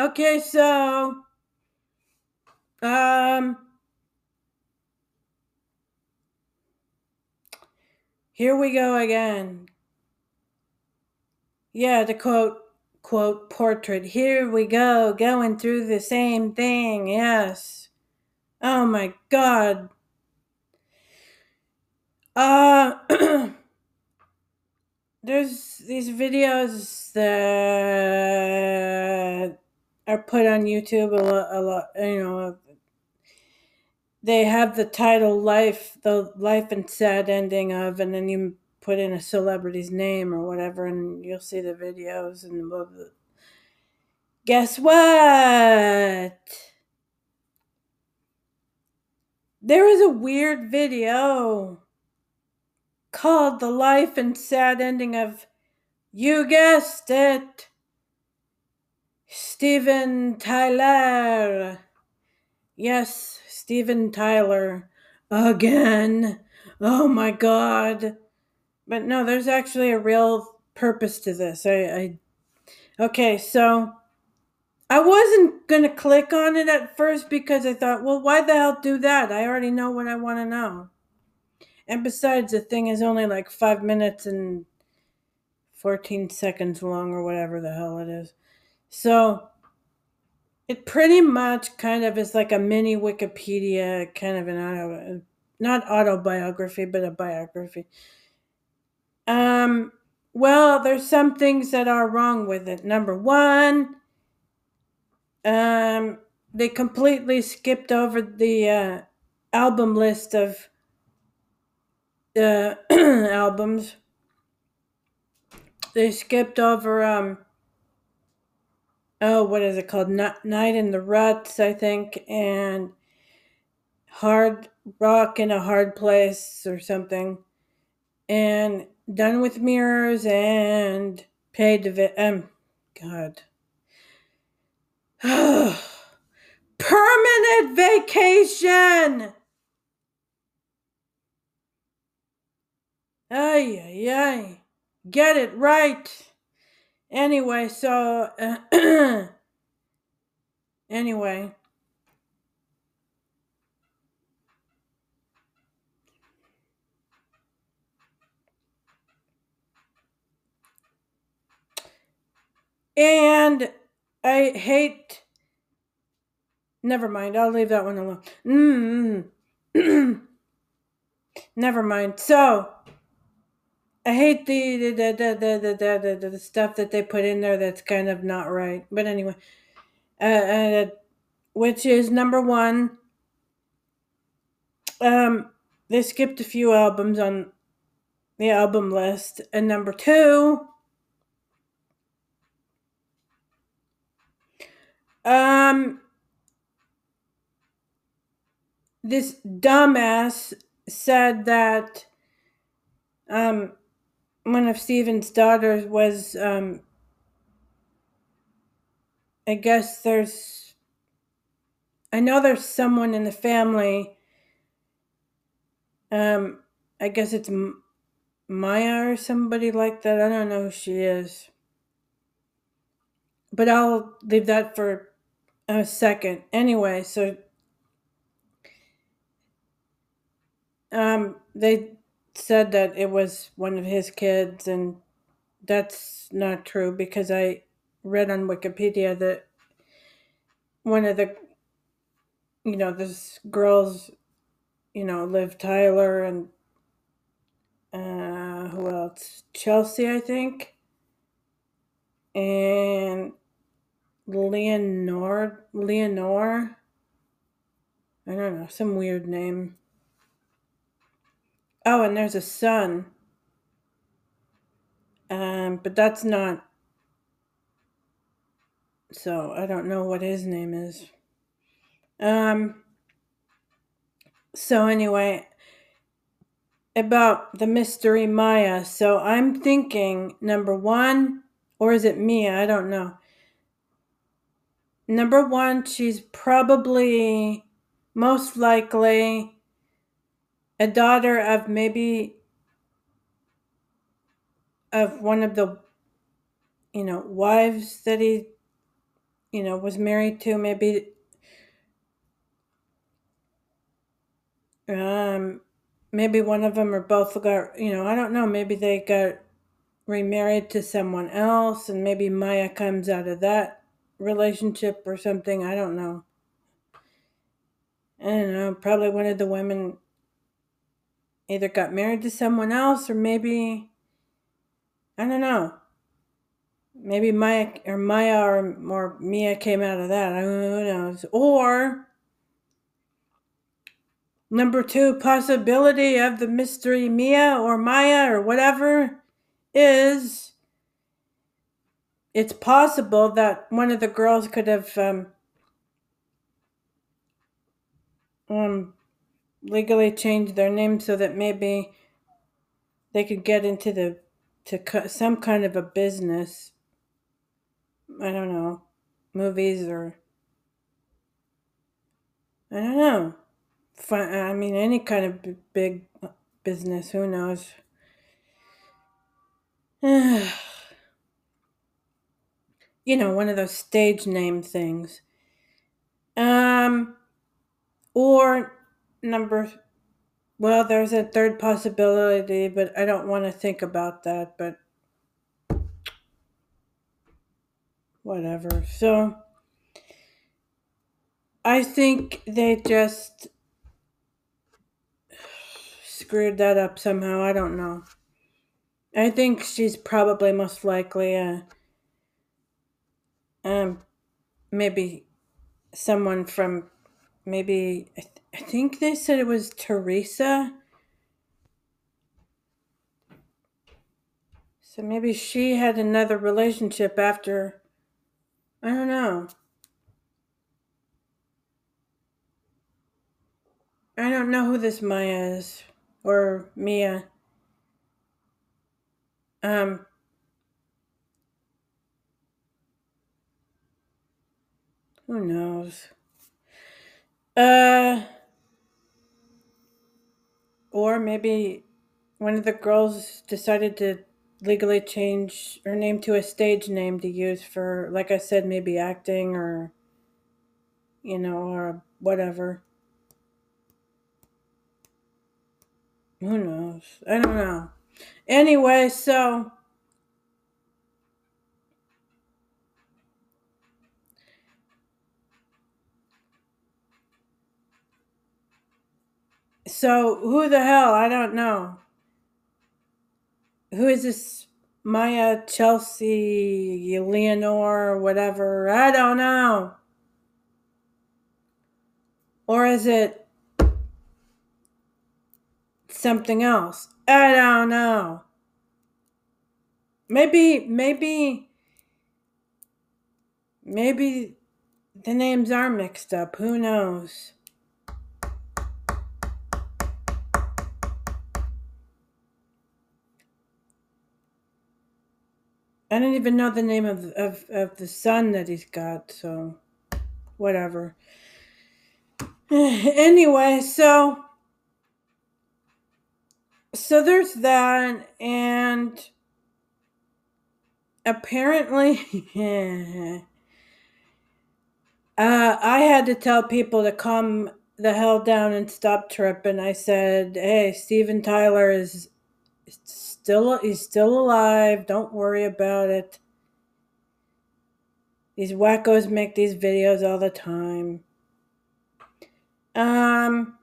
Okay, so um here we go again. Yeah, the quote quote portrait. Here we go, going through the same thing. Yes. Oh my god. Uh there's these videos that are put on YouTube a lot, a lot you know they have the title life the life and sad ending of and then you put in a celebrity's name or whatever and you'll see the videos and blah, blah. guess what there is a weird video called the life and sad ending of you guessed it Steven Tyler. Yes, Steven Tyler. Again. Oh my god. But no, there's actually a real purpose to this. I, I Okay, so I wasn't going to click on it at first because I thought, well, why the hell do that? I already know what I want to know. And besides, the thing is only like five minutes and 14 seconds long or whatever the hell it is. So it pretty much kind of is like a mini Wikipedia, kind of an auto, not autobiography, but a biography. Um, well, there's some things that are wrong with it. Number one, um, they completely skipped over the uh, album list of the uh, albums. They skipped over um, oh, what is it called? Night in the Ruts, I think, and Hard Rock in a Hard Place or something. And Done with Mirrors and Paid Vi- um God. Permanent vacation. Ay, ay, ay. Get it right. Anyway, so uh, anyway, and I hate. Never mind. I'll leave that one alone. Mm. Never mind. So I hate the the the the the the, the, stuff that they put in there that's kind of not right. But anyway, uh, uh, which is number one. Um, they skipped a few albums on the album list, and number two. Um, this dumbass said that um one of Steven's daughters was um I guess there's I know there's someone in the family um I guess it's Maya or somebody like that. I don't know who she is. But I'll leave that for a second. Anyway, so um they said that it was one of his kids, and that's not true because I read on Wikipedia that one of the, you know, this girls, you know, Liv Tyler and uh, who else? Chelsea, I think, and Leonore, Leonore. I don't know, some weird name. Oh, and there's a son. Um, but that's not. So I don't know what his name is. Um. So anyway, about the mystery Maya. So I'm thinking number one, or is it Mia? I don't know. Number one, she's probably most likely a daughter of maybe of one of the you know wives that he you know, was married to. Maybe um maybe one of them or both got, you know, I don't know, maybe they got remarried to someone else and maybe Maya comes out of that relationship or something. I don't know. I don't know. Probably one of the women either got married to someone else or maybe I don't know. Maybe Maya or Maya or, or Mia came out of that. I don't know. Or number two possibility of the mystery Mia or Maya or whatever is it's possible that one of the girls could have um, um, legally change their name so that maybe they could get into the to some kind of a business. I don't know, movies or I don't know. I mean, any kind of big business. Who knows? you know, one of those stage name things. Um, or number, well, there's a third possibility, but I don't want to think about that, but whatever. So, I think they just screwed that up somehow. I don't know. I think she's probably most likely a um maybe someone from maybe I, th- I think they said it was Teresa. So maybe she had another relationship after I don't know. I don't know who this Maya is or Mia. Um Who knows? Uh, or maybe one of the girls decided to legally change her name to a stage name to use for, like I said, maybe acting or, you know, or whatever. Who knows? I don't know. Anyway, so So who the hell? I don't know. Who is this Maya Chelsea Leonore whatever? I don't know. Or is it something else? I don't know. Maybe maybe maybe the names are mixed up. Who knows? I don't even know the name of, of, of the son that he's got, so whatever. anyway, so so there's that and apparently uh, I had to tell people to calm the hell down and stop tripping. I said, "Hey, Steven Tyler is still he's still alive. Don't worry about it. These wackos make these videos all the time. Um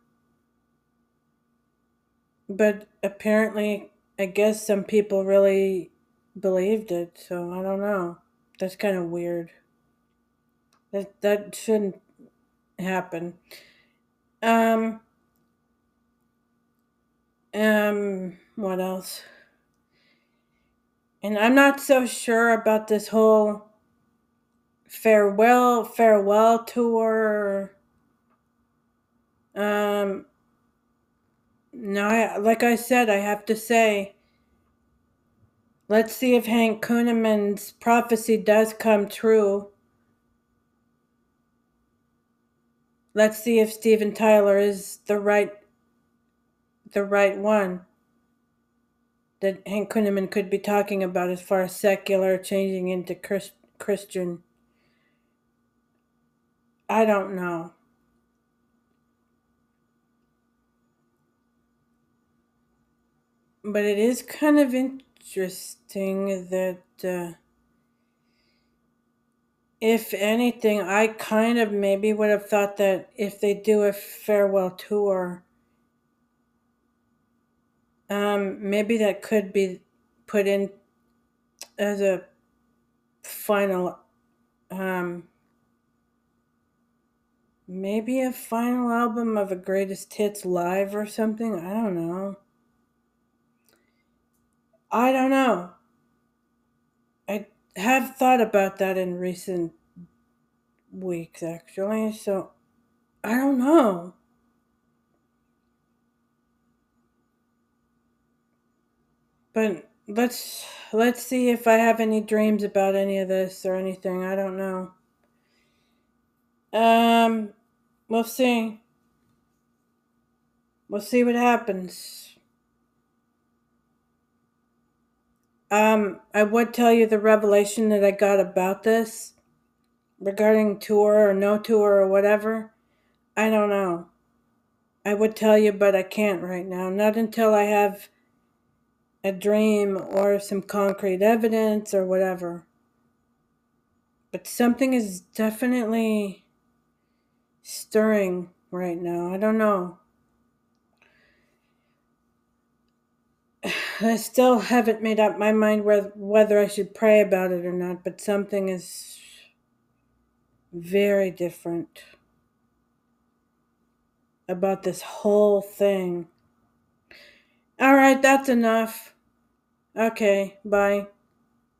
but apparently I guess some people really believed it, so I don't know. That's kind of weird. That that shouldn't happen. Um um what else? And I'm not so sure about this whole farewell farewell tour. Um no, I, like I said, I have to say, let's see if Hank Kunneman's prophecy does come true. Let's see if Steven Tyler is the right the right one that Hank Kunneman could be talking about as far as secular changing into Christ, Christian. I don't know. But it is kind of interesting that, uh, if anything, I kind of maybe would have thought that if they do a farewell tour, um, maybe that could be put in as a final, um, maybe a final album of a greatest hits live or something. I don't know. I don't know. I have thought about that in recent weeks, actually. So I don't know. But let's let's see if I have any dreams about any of this or anything. I don't know. Um, we'll see. We'll see what happens. Um, I would tell you the revelation that I got about this regarding tour or no tour or whatever. I don't know. I would tell you, but I can't right now. Not until I have a dream or some concrete evidence or whatever. But something is definitely stirring right now. I don't know. I still haven't made up my mind whether I should pray about it or not, but something is very different about this whole thing. All right, that's enough. Okay, bye.